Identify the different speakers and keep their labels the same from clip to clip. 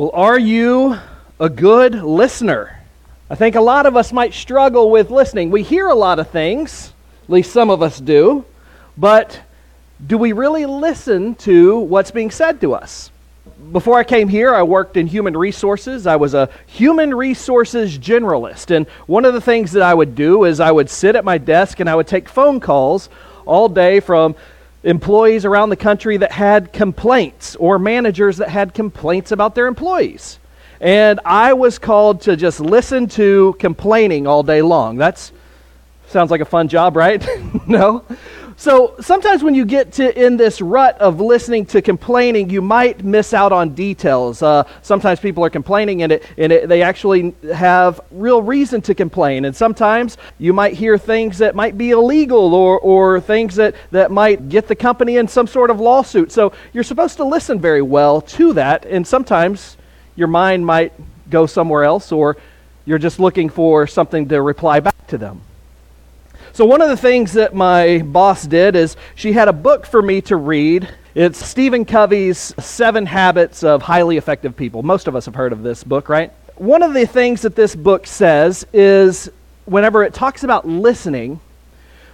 Speaker 1: Well, are you a good listener? I think a lot of us might struggle with listening. We hear a lot of things, at least some of us do, but do we really listen to what's being said to us? Before I came here, I worked in human resources. I was a human resources generalist. And one of the things that I would do is I would sit at my desk and I would take phone calls all day from employees around the country that had complaints or managers that had complaints about their employees. And I was called to just listen to complaining all day long. That sounds like a fun job, right? no? So sometimes when you get to in this rut of listening to complaining, you might miss out on details. Uh, sometimes people are complaining, and, it, and it, they actually have real reason to complain. And sometimes you might hear things that might be illegal or, or things that, that might get the company in some sort of lawsuit. So you're supposed to listen very well to that, and sometimes your mind might go somewhere else, or you're just looking for something to reply back to them. So, one of the things that my boss did is she had a book for me to read. It's Stephen Covey's Seven Habits of Highly Effective People. Most of us have heard of this book, right? One of the things that this book says is whenever it talks about listening,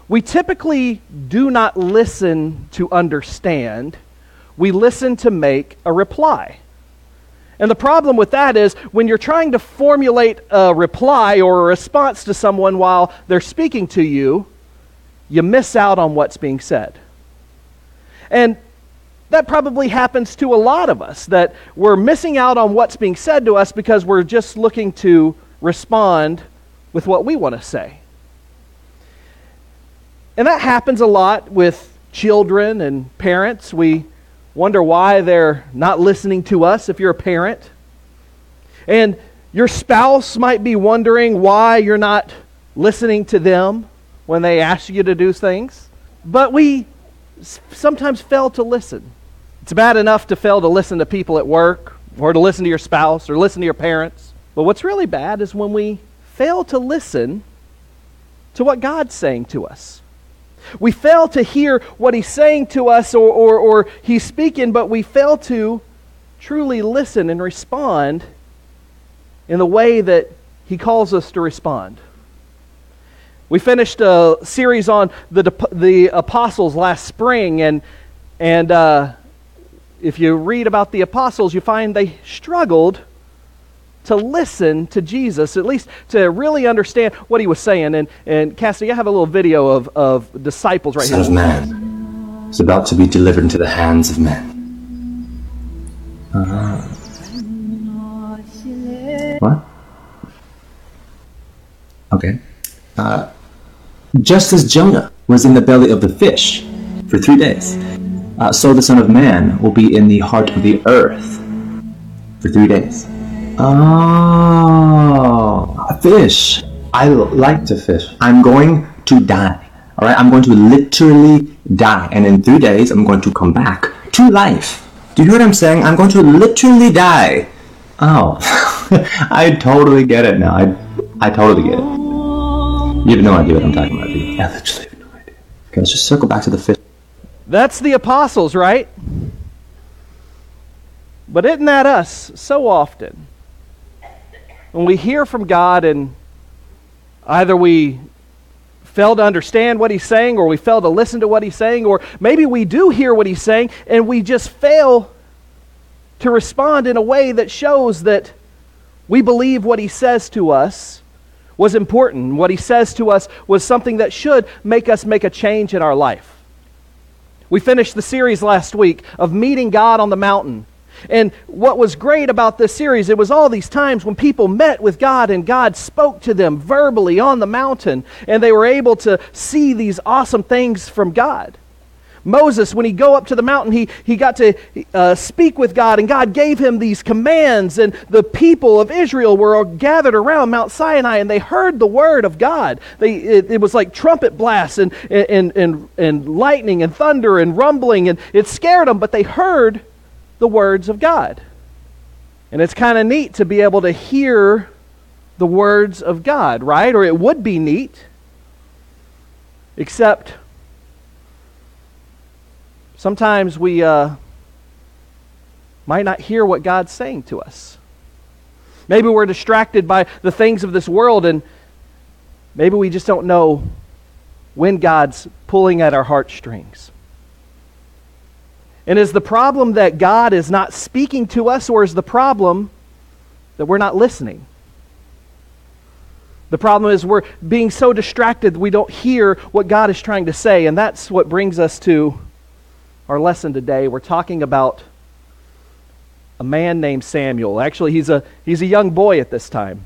Speaker 1: we typically do not listen to understand, we listen to make a reply. And the problem with that is when you're trying to formulate a reply or a response to someone while they're speaking to you, you miss out on what's being said. And that probably happens to a lot of us, that we're missing out on what's being said to us because we're just looking to respond with what we want to say. And that happens a lot with children and parents. We wonder why they're not listening to us if you're a parent. And your spouse might be wondering why you're not listening to them when they ask you to do things. But we sometimes fail to listen. It's bad enough to fail to listen to people at work or to listen to your spouse or listen to your parents. But what's really bad is when we fail to listen to what God's saying to us. We fail to hear what he's saying to us or, or, or he's speaking, but we fail to truly listen and respond in the way that he calls us to respond. We finished a series on the, the apostles last spring, and, and uh, if you read about the apostles, you find they struggled to listen to Jesus, at least to really understand what he was saying. And, and Cassidy, I have a little video of, of disciples right
Speaker 2: Son
Speaker 1: here.
Speaker 2: Son of Man is about to be delivered into the hands of men. Uh-huh. What? Okay. Uh, just as Jonah was in the belly of the fish for three days, uh, so the Son of Man will be in the heart of the earth for three days. Oh, fish. I like to fish. I'm going to die. All right, I'm going to literally die, and in three days, I'm going to come back to life. Do you hear what I'm saying? I'm going to literally die. Oh, I totally get it now. I, I totally get it. You have no idea what I'm talking about, do you? Yeah, literally have no idea. Okay, let's just circle back to the fish.
Speaker 1: That's the apostles, right? But isn't that us so often? When we hear from God and either we fail to understand what he's saying or we fail to listen to what he's saying or maybe we do hear what he's saying and we just fail to respond in a way that shows that we believe what he says to us was important. What he says to us was something that should make us make a change in our life. We finished the series last week of meeting God on the mountain. And what was great about this series, it was all these times when people met with God and God spoke to them verbally on the mountain, and they were able to see these awesome things from God. Moses, when he go up to the mountain, he, he got to uh, speak with God, and God gave him these commands, and the people of Israel were gathered around Mount Sinai, and they heard the word of God. They, it, it was like trumpet blasts and, and, and, and lightning and thunder and rumbling, and it scared them, but they heard the words of God. And it's kind of neat to be able to hear the words of God, right? Or it would be neat, except sometimes we, uh, might not hear what God's saying to us. Maybe we're distracted by the things of this world, and maybe we just don't know when God's pulling at our heartstrings. And is the problem that God is not speaking to us, or is the problem that we're not listening? The problem is we're being so distracted we don't hear what God is trying to say, and that's what brings us to our lesson today. We're talking about a man named Samuel. Actually, he's a, he's a young boy at this time.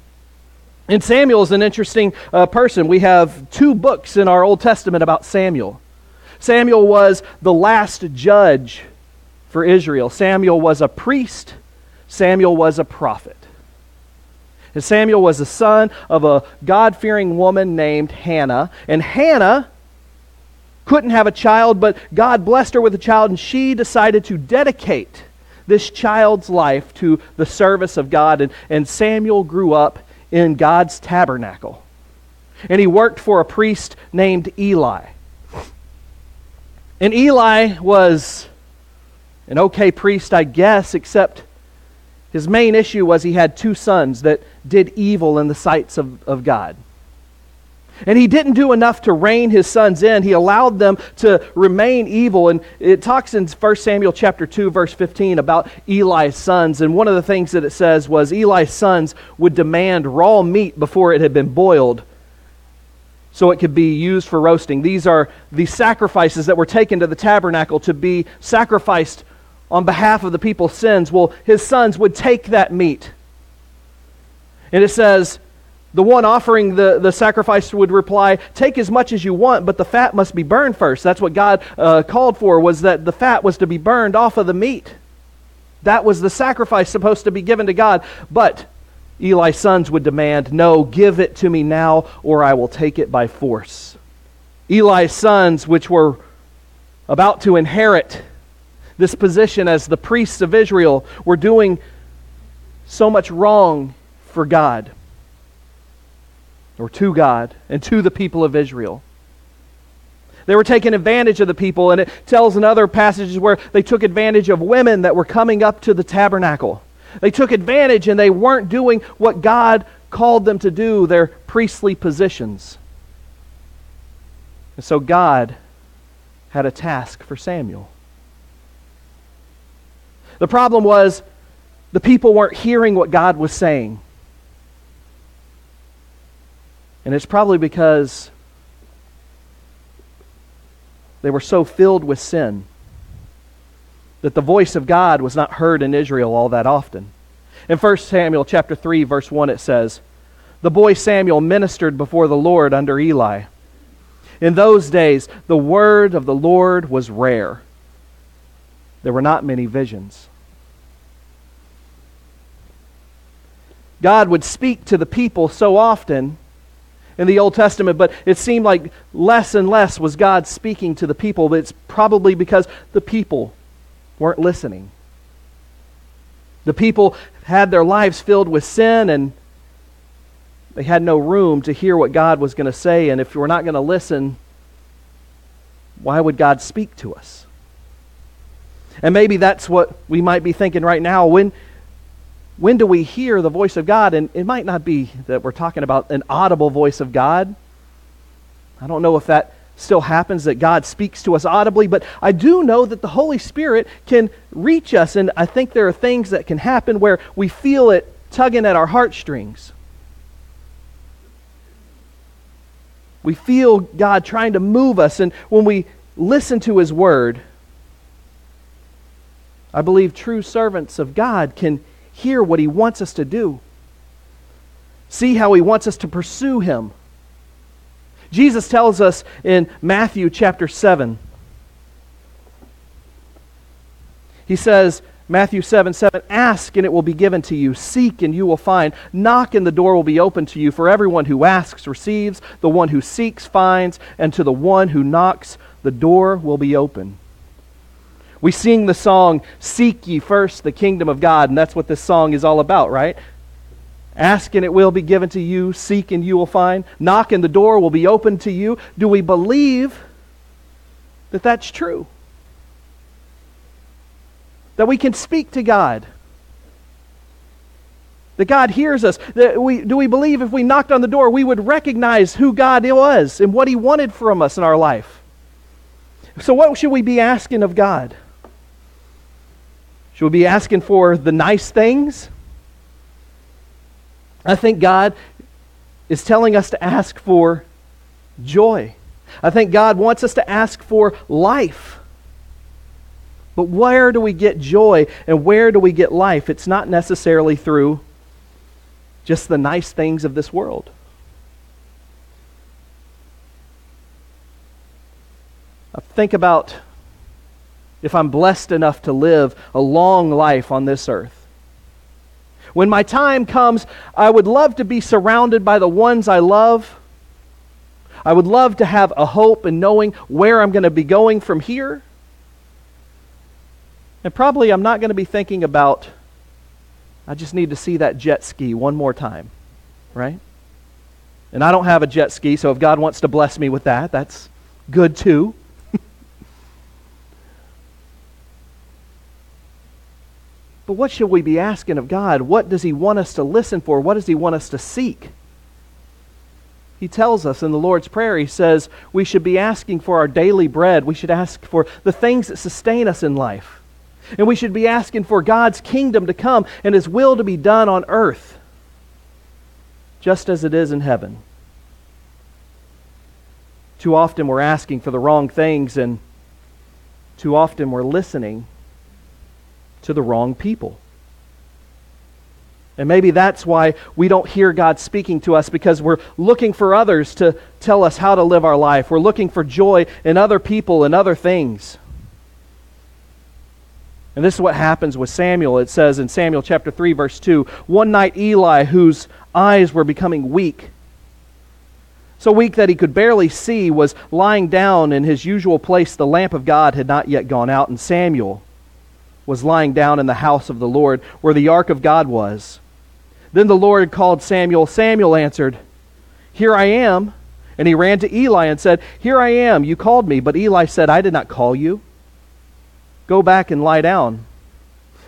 Speaker 1: And Samuel is an interesting uh, person. We have two books in our Old Testament about Samuel. Samuel was the last judge for Israel. Samuel was a priest. Samuel was a prophet. And Samuel was the son of a God fearing woman named Hannah. And Hannah couldn't have a child, but God blessed her with a child, and she decided to dedicate this child's life to the service of God. And, and Samuel grew up in God's tabernacle. And he worked for a priest named Eli. And Eli was an okay priest, I guess, except his main issue was he had two sons that did evil in the sights of, of God. And he didn't do enough to rein his sons in. He allowed them to remain evil. And it talks in 1 Samuel chapter 2 verse 15 about Eli's sons. And one of the things that it says was Eli's sons would demand raw meat before it had been boiled so it could be used for roasting. These are the sacrifices that were taken to the tabernacle to be sacrificed on behalf of the people's sins. Well, his sons would take that meat. And it says, the one offering the, the sacrifice would reply, Take as much as you want, but the fat must be burned first. That's what God uh, called for, was that the fat was to be burned off of the meat. That was the sacrifice supposed to be given to God. But Eli's sons would demand, No, give it to me now, or I will take it by force. Eli's sons, which were about to inherit this position as the priests of Israel, were doing so much wrong for God or to God and to the people of Israel. They were taking advantage of the people, and it tells in other passages where they took advantage of women that were coming up to the tabernacle. They took advantage and they weren't doing what God called them to do, their priestly positions. And so God had a task for Samuel. The problem was the people weren't hearing what God was saying. And it's probably because they were so filled with sin that the voice of God was not heard in Israel all that often. In 1 Samuel chapter 3 verse 1 it says, "The boy Samuel ministered before the Lord under Eli. In those days the word of the Lord was rare. There were not many visions." God would speak to the people so often in the Old Testament, but it seemed like less and less was God speaking to the people. It's probably because the people weren't listening. The people had their lives filled with sin and they had no room to hear what God was going to say. And if we're not going to listen, why would God speak to us? And maybe that's what we might be thinking right now. When, when do we hear the voice of God? And it might not be that we're talking about an audible voice of God. I don't know if that still happens, that God speaks to us audibly, but I do know that the Holy Spirit can reach us. And I think there are things that can happen where we feel it tugging at our heartstrings. We feel God trying to move us. And when we listen to His Word, I believe true servants of God can hear what He wants us to do, see how He wants us to pursue Him. Jesus tells us in Matthew chapter 7, He says, Matthew 7 7, ask and it will be given to you. Seek and you will find. Knock and the door will be opened to you. For everyone who asks receives, the one who seeks finds, and to the one who knocks, the door will be open. We sing the song, Seek ye first the kingdom of God, and that's what this song is all about, right? Ask and it will be given to you. Seek and you will find. Knock and the door will be opened to you. Do we believe that that's true? that we can speak to God. That God hears us. That we, do we believe if we knocked on the door, we would recognize who God was and what He wanted from us in our life? So, what should we be asking of God? Should we be asking for the nice things? I think God is telling us to ask for joy. I think God wants us to ask for life. But where do we get joy and where do we get life? It's not necessarily through just the nice things of this world. I think about if I'm blessed enough to live a long life on this earth. When my time comes, I would love to be surrounded by the ones I love. I would love to have a hope in knowing where I'm going to be going from here. And probably I'm not going to be thinking about, I just need to see that jet ski one more time, right? And I don't have a jet ski, so if God wants to bless me with that, that's good too. But what should we be asking of God? What does He want us to listen for? What does He want us to seek? He tells us in the Lord's Prayer, He says we should be asking for our daily bread. We should ask for the things that sustain us in life. And we should be asking for God's kingdom to come and His will to be done on earth, just as it is in heaven. Too often we're asking for the wrong things, and too often we're listening to the wrong people. And maybe that's why we don't hear God speaking to us because we're looking for others to tell us how to live our life. We're looking for joy in other people and other things. And this is what happens with Samuel. It says in Samuel chapter 3, verse 2 One night Eli, whose eyes were becoming weak, so weak that he could barely see, was lying down in his usual place. The lamp of God had not yet gone out, and Samuel was lying down in the house of the Lord, where the ark of God was. Then the Lord called Samuel. Samuel answered, Here I am. And he ran to Eli and said, Here I am. You called me. But Eli said, I did not call you. Go back and lie down.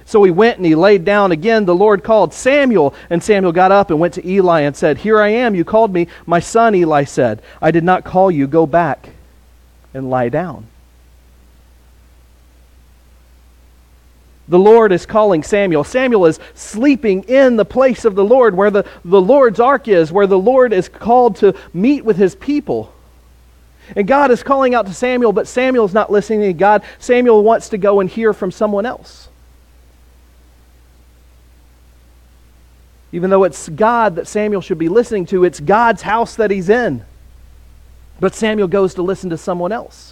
Speaker 1: So he went and he laid down again. The Lord called Samuel, and Samuel got up and went to Eli and said, Here I am, you called me. My son, Eli said, I did not call you. Go back and lie down. The Lord is calling Samuel. Samuel is sleeping in the place of the Lord where the, the Lord's ark is, where the Lord is called to meet with his people. And God is calling out to Samuel, but Samuel's not listening to God. Samuel wants to go and hear from someone else. Even though it's God that Samuel should be listening to, it's God's house that he's in. But Samuel goes to listen to someone else.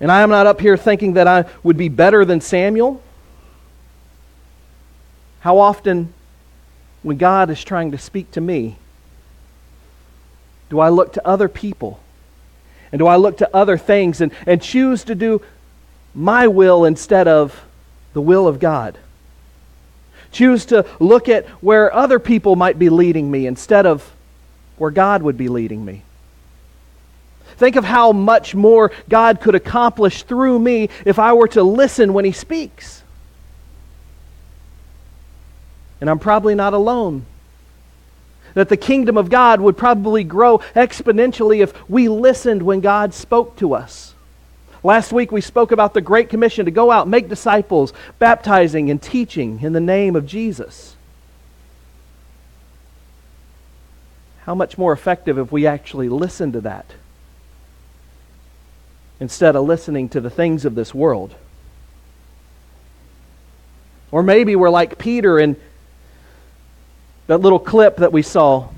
Speaker 1: And I am not up here thinking that I would be better than Samuel. How often, when God is trying to speak to me, do I look to other people? And do I look to other things and, and choose to do my will instead of the will of God? Choose to look at where other people might be leading me instead of where God would be leading me. Think of how much more God could accomplish through me if I were to listen when He speaks. And I'm probably not alone that the kingdom of God would probably grow exponentially if we listened when God spoke to us. Last week we spoke about the Great Commission to go out, make disciples, baptizing and teaching in the name of Jesus. How much more effective if we actually listen to that instead of listening to the things of this world? Or maybe we're like Peter in that little clip that we saw.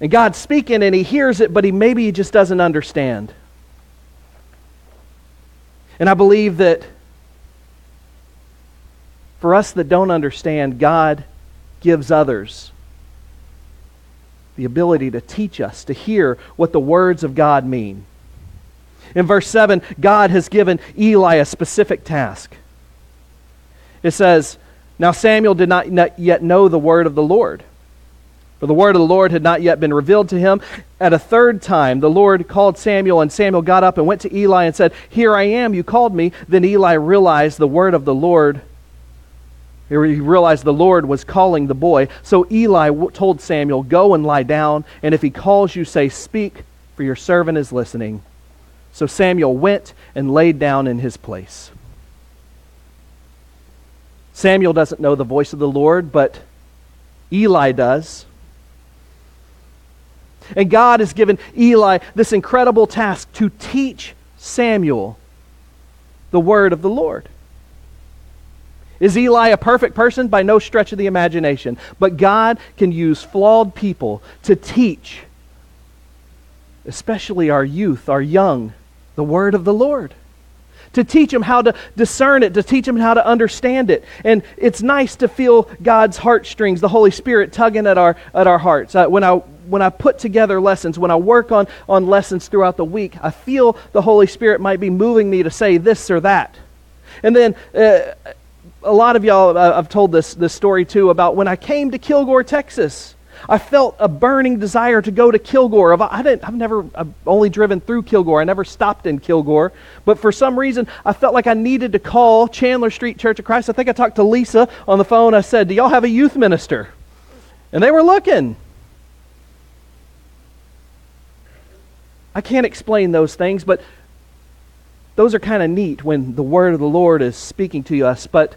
Speaker 1: And God's speaking and he hears it, but he maybe he just doesn't understand. And I believe that for us that don't understand, God gives others the ability to teach us, to hear what the words of God mean. In verse 7, God has given Eli a specific task. It says, now Samuel did not yet know the word of the Lord. For the word of the Lord had not yet been revealed to him At a third time, the Lord called Samuel, and Samuel got up and went to Eli and said, Here I am, you called me. Then Eli realized the word of the Lord. He realized the Lord was calling the boy. So Eli told Samuel, Go and lie down, and if he calls you, say, Speak, for your servant is listening. So Samuel went and laid down in his place. Samuel doesn't know the voice of the Lord, but Eli does. And God has given Eli this incredible task to teach Samuel the word of the Lord. Is Eli a perfect person? By no stretch of the imagination. But God can use flawed people to teach, especially our youth, our young, the word of the Lord to teach them how to discern it, to teach them how to understand it. And it's nice to feel God's heartstrings, the Holy Spirit tugging at our, at our hearts. Uh, when, I, when I put together lessons, when I work on, on lessons throughout the week, I feel the Holy Spirit might be moving me to say this or that. And then uh, a lot of y'all, uh, I've told this, this story too about when I came to Kilgore, Texas. I felt a burning desire to go to Kilgore. I didn't, I've never, I've only driven through Kilgore. I never stopped in Kilgore. But for some reason, I felt like I needed to call Chandler Street Church of Christ. I think I talked to Lisa on the phone. I said, Do y'all have a youth minister? And they were looking. I can't explain those things, but those are kind of neat when the word of the Lord is speaking to us. But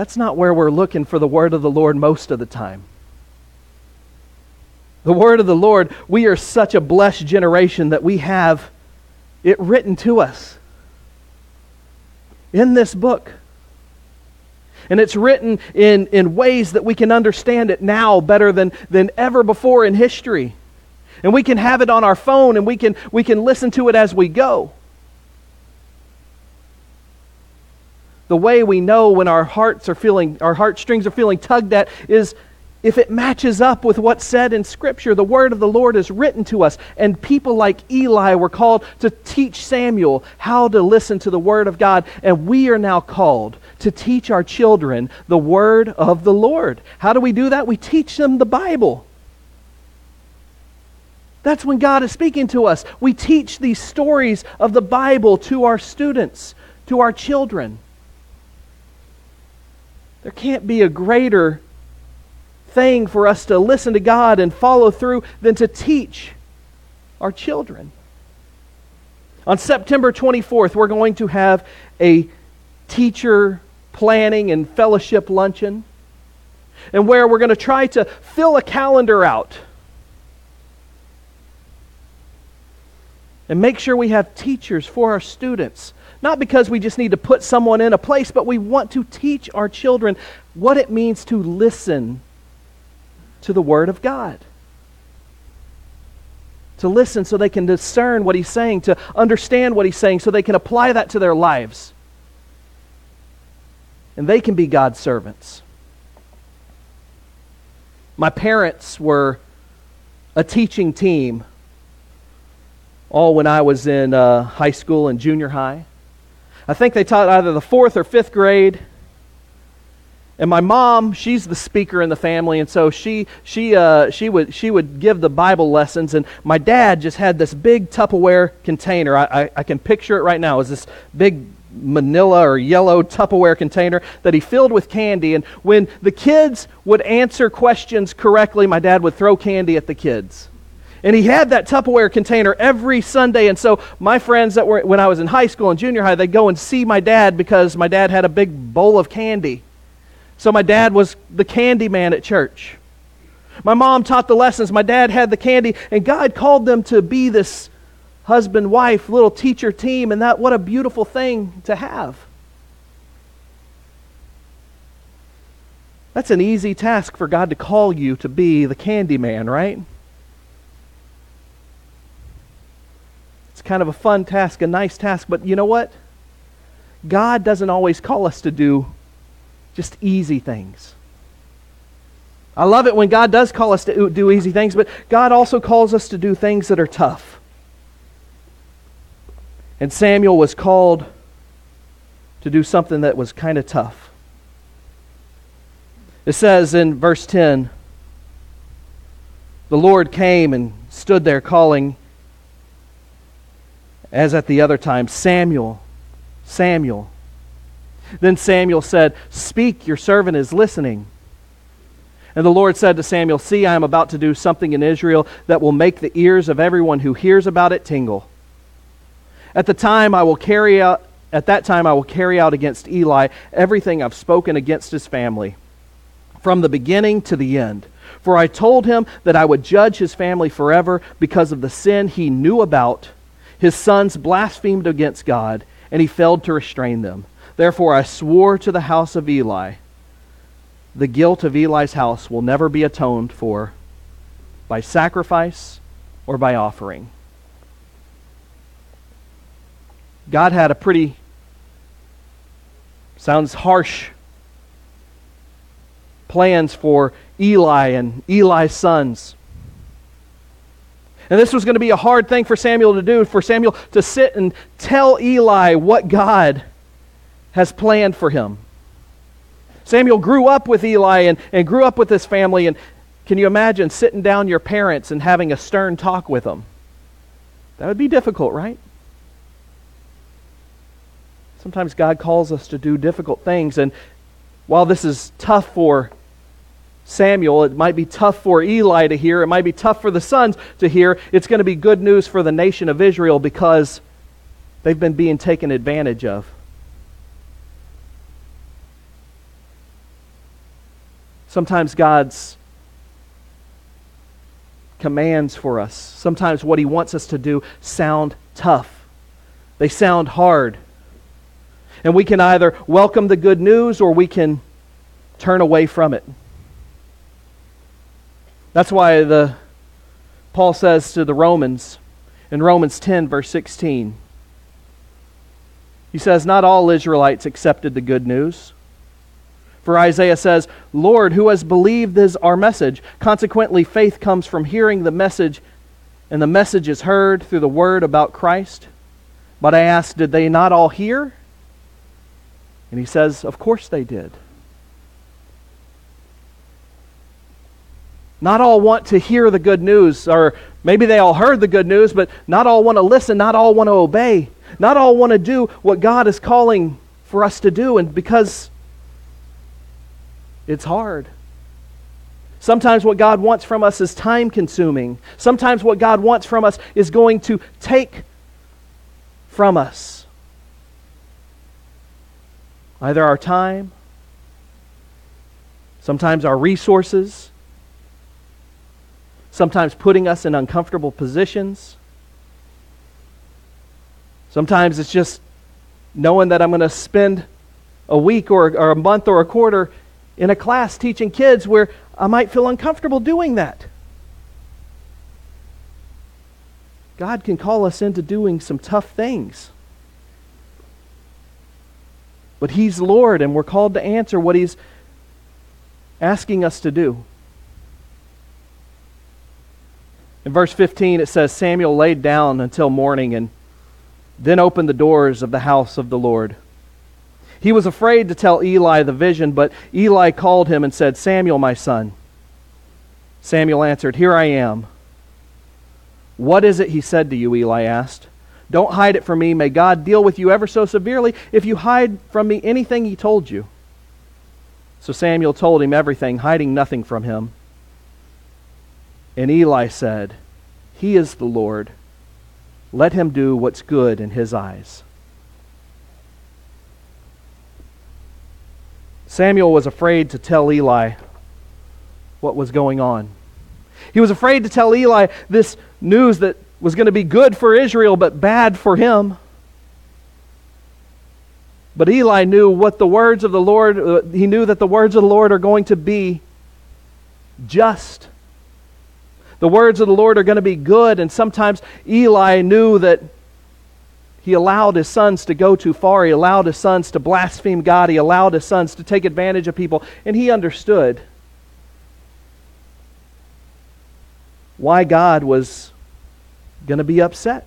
Speaker 1: that's not where we're looking for the word of the Lord most of the time. The word of the Lord, we are such a blessed generation that we have it written to us in this book. And it's written in, in ways that we can understand it now better than, than ever before in history. And we can have it on our phone and we can, we can listen to it as we go. The way we know when our hearts are feeling, our heartstrings are feeling tugged at is if it matches up with what's said in Scripture. The word of the Lord is written to us, and people like Eli were called to teach Samuel how to listen to the word of God, and we are now called to teach our children the word of the Lord. How do we do that? We teach them the Bible. That's when God is speaking to us. We teach these stories of the Bible to our students, to our children. There can't be a greater thing for us to listen to God and follow through than to teach our children. On September 24th, we're going to have a teacher planning and fellowship luncheon, and where we're going to try to fill a calendar out and make sure we have teachers for our students not because we just need to put someone in a place, but we want to teach our children what it means to listen to the Word of God. To listen so they can discern what He's saying, to understand what He's saying, so they can apply that to their lives. And they can be God's servants. My parents were a teaching team all when I was in uh, high school and junior high. I think they taught either the fourth or fifth grade. And my mom, she's the speaker in the family, and so she she uh, she would she would give the Bible lessons. And my dad just had this big Tupperware container. I, I, I can picture it right now. Was this big manila or yellow Tupperware container that he filled with candy. And when the kids would answer questions correctly, my dad would throw candy at the kids. And he had that Tupperware container every Sunday. And so my friends that were, when I was in high school and junior high, they'd go and see my dad because my dad had a big bowl of candy. So my dad was the candy man at church. My mom taught the lessons. My dad had the candy. And God called them to be this husband, wife, little teacher team. And that, what a beautiful thing to have. That's an easy task for God to call you to be the candy man, right? It's kind of a fun task, a nice task, but you know what? God doesn't always call us to do just easy things. I love it when God does call us to do easy things, but God also calls us to do things that are tough. And Samuel was called to do something that was kind of tough. It says in verse 10 the Lord came and stood there calling, as at the other time, Samuel, Samuel. Then Samuel said, Speak, your servant is listening. And the Lord said to Samuel, See, I am about to do something in Israel that will make the ears of everyone who hears about it tingle. At the time I will carry out at that time I will carry out against Eli everything I've spoken against his family, from the beginning to the end. For I told him that I would judge his family forever because of the sin he knew about. His sons blasphemed against God, and he failed to restrain them. Therefore I swore to the house of Eli the guilt of Eli's house will never be atoned for by sacrifice or by offering. God had a pretty, sounds harsh, plans for Eli and Eli's sons. And this was going to be a hard thing for Samuel to do, for Samuel to sit and tell Eli what God has planned for him. Samuel grew up with Eli and, and grew up with his family. And can you imagine sitting down your parents and having a stern talk with them? That would be difficult, right? Sometimes God calls us to do difficult things. And while this is tough for Samuel, it might be tough for Eli to hear, it might be tough for the sons to hear, it's going to be good news for the nation of Israel because they've been being taken advantage of. Sometimes God's commands for us, sometimes what He wants us to do, sound tough. They sound hard. And we can either welcome the good news or we can turn away from it. That's why the Paul says to the Romans in Romans 10 verse 16 he says not all Israelites accepted the good news for Isaiah says, Lord, who has believed this our message? Consequently, faith comes from hearing the message, and the message is heard through the word about Christ. But I ask, did they not all hear? And he says, Of course they did. Not all want to hear the good news, or maybe they all heard the good news, but not all want to listen, not all want to obey, not all want to do what God is calling for us to do. And because it's hard. Sometimes what God wants from us is time consuming. Sometimes what God wants from us is going to take from us either our time, sometimes our resources, sometimes putting us in uncomfortable positions. Sometimes it's just knowing that I'm going to spend a week or, or a month or a quarter in a class teaching kids where I might feel uncomfortable doing that. God can call us into doing some tough things. But He's Lord, and we're called to answer what He's asking us to do. In verse 15, it says Samuel laid down until morning and then opened the doors of the house of the Lord. He was afraid to tell Eli the vision, but Eli called him and said, Samuel, my son. Samuel answered, Here I am. What is it he said to you? Eli asked. Don't hide it from me. May God deal with you ever so severely if you hide from me anything he told you. So Samuel told him everything, hiding nothing from him. And Eli said, He is the Lord. Let him do what's good in his eyes. Samuel was afraid to tell Eli what was going on. He was afraid to tell Eli this news that was going to be good for Israel but bad for him. But Eli knew what the words of the Lord, uh, he knew that the words of the Lord are going to be just. The words of the Lord are going to be good, and sometimes Eli knew that he allowed his sons to go too far. He allowed his sons to blaspheme God. He allowed his sons to take advantage of people. And he understood why God was going to be upset.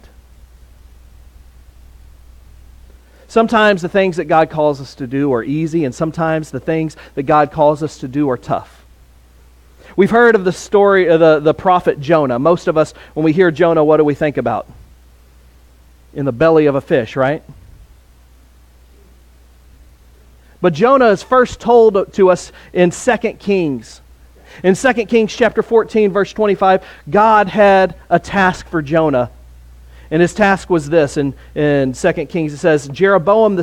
Speaker 1: Sometimes the things that God calls us to do are easy, and sometimes the things that God calls us to do are tough. We've heard of the story of the, the prophet Jonah. Most of us, when we hear Jonah, what do we think about? In the belly of a fish, right? But Jonah is first told to us in 2 Kings. In 2 Kings chapter 14, verse 25, God had a task for Jonah and his task was this in, in 2 Kings it says, Jeroboam II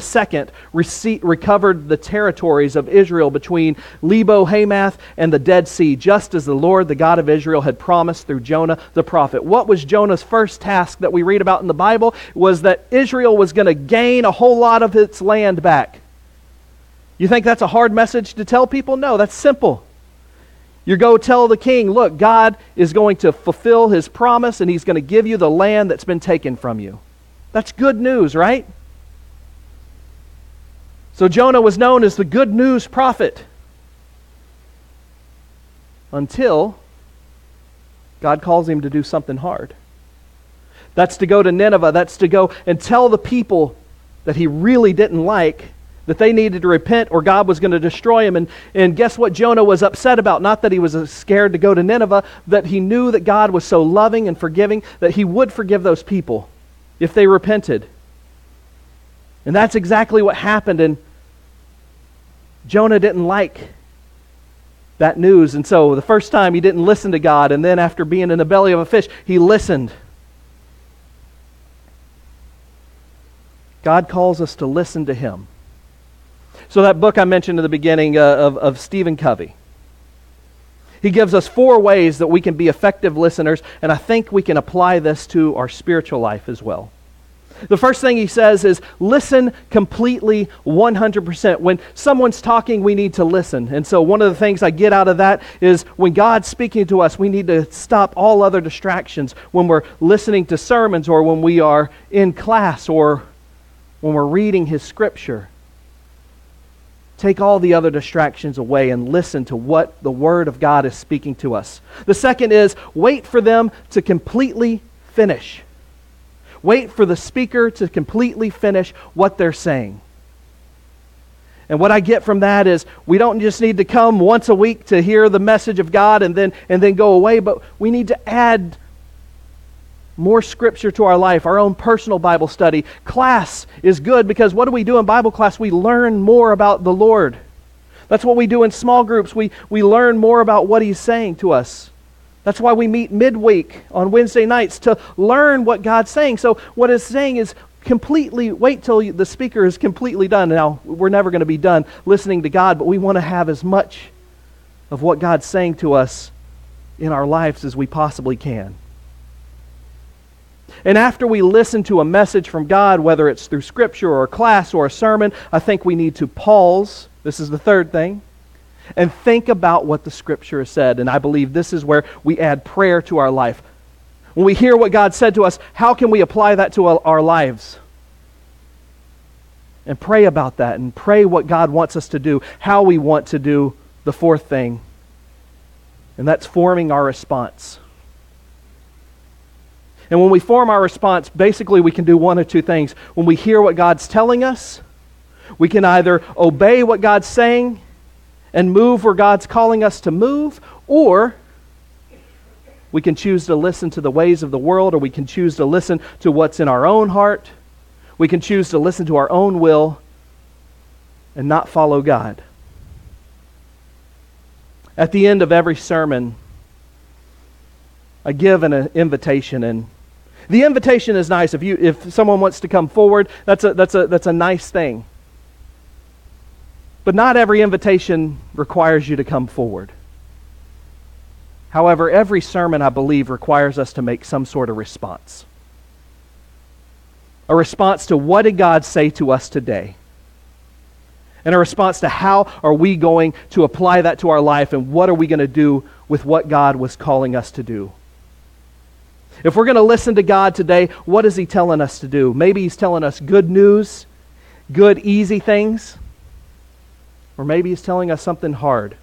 Speaker 1: rece- recovered the territories of Israel between Lebo Hamath and the Dead Sea, just as the Lord, the God of Israel, had promised through Jonah the prophet. What was Jonah's first task that we read about in the Bible? Was that Israel was going to gain a whole lot of its land back. You think that's a hard message to tell people? No, that's simple. You go tell the king, look, God is going to fulfill his promise and he's going to give you the land that's been taken from you. That's good news, right? So Jonah was known as the good news prophet until God calls him to do something hard. That's to go to Nineveh. That's to go and tell the people that he really didn't like that they needed to repent or God was going to destroy him. And, and guess what Jonah was upset about? Not that he was uh, scared to go to Nineveh, that he knew that God was so loving and forgiving that he would forgive those people if they repented. And that's exactly what happened. And Jonah didn't like that news. And so the first time he didn't listen to God. And then after being in the belly of a fish, he listened. God calls us to listen to him. So, that book I mentioned in the beginning uh, of, of Stephen Covey, he gives us four ways that we can be effective listeners, and I think we can apply this to our spiritual life as well. The first thing he says is listen completely 100%. When someone's talking, we need to listen. And so, one of the things I get out of that is when God's speaking to us, we need to stop all other distractions when we're listening to sermons or when we are in class or when we're reading his scripture. Take all the other distractions away and listen to what the Word of God is speaking to us. The second is wait for them to completely finish. Wait for the speaker to completely finish what they're saying. And what I get from that is we don't just need to come once a week to hear the message of God and then, and then go away, but we need to add more scripture to our life, our own personal Bible study. Class is good because what do we do in Bible class? We learn more about the Lord. That's what we do in small groups. We, we learn more about what He's saying to us. That's why we meet midweek on Wednesday nights to learn what God's saying. So, what saying is completely wait till the speaker is completely done. Now, we're never going to be done listening to God, but we want to have as much of what God's saying to us in our lives as we possibly can. And after we listen to a message from God, whether it's through Scripture or a class or a sermon, I think we need to pause. This is the third thing. And think about what the Scripture has said. And I believe this is where we add prayer to our life. When we hear what God said to us, how can we apply that to our lives? And pray about that and pray what God wants us to do, how we want to do the fourth thing. And that's forming our response. And when we form our response, basically we can do one or two things. When we hear what God's telling us, we can either obey what God's saying and move where God's calling us to move, or we can choose to listen to the ways of the world, or we can choose to listen to what's in our own heart. We can choose to listen to our own will and not follow God. At the end of every sermon, I give an invitation, and the invitation is nice. If, you, if someone wants to come forward, that's a, that's, a, that's a nice thing. But not every invitation requires you to come forward. However, every sermon, I believe, requires us to make some sort of response. A response to what did God say to us today? And a response to how are we going to apply that to our life and what are we going to do with what God was calling us to do? If we're going to listen to God today, what is He telling us to do? Maybe He's telling us good news, good, easy things. Or maybe He's telling us something hard.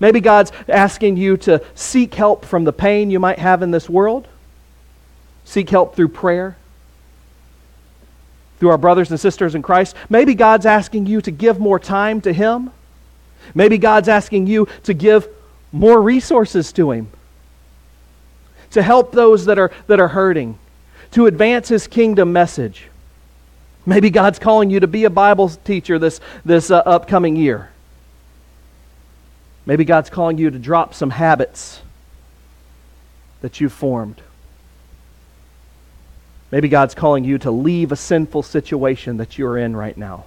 Speaker 1: Maybe God's asking you to seek help from the pain you might have in this world. Seek help through prayer, through our brothers and sisters in Christ. Maybe God's asking you to give more time to Him. Maybe God's asking you to give more resources to Him, to help those that are, that are hurting, to advance His kingdom message. Maybe God's calling you to be a Bible teacher this, this uh, upcoming year. Maybe God's calling you to drop some habits that you've formed. Maybe God's calling you to leave a sinful situation that you're in right now.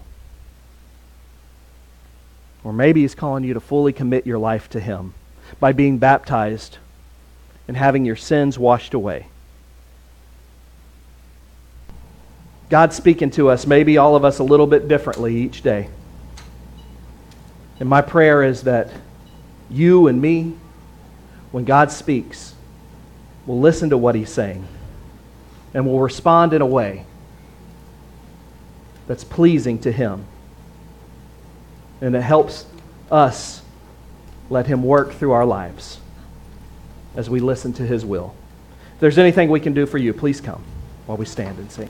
Speaker 1: Or maybe He's calling you to fully commit your life to Him by being baptized and having your sins washed away. God's speaking to us, maybe all of us a little bit differently each day. And my prayer is that you and me, when God speaks, will listen to what He's saying and will respond in a way that's pleasing to Him. And it helps us let Him work through our lives as we listen to his will. If there's anything we can do for you, please come while we stand and sing.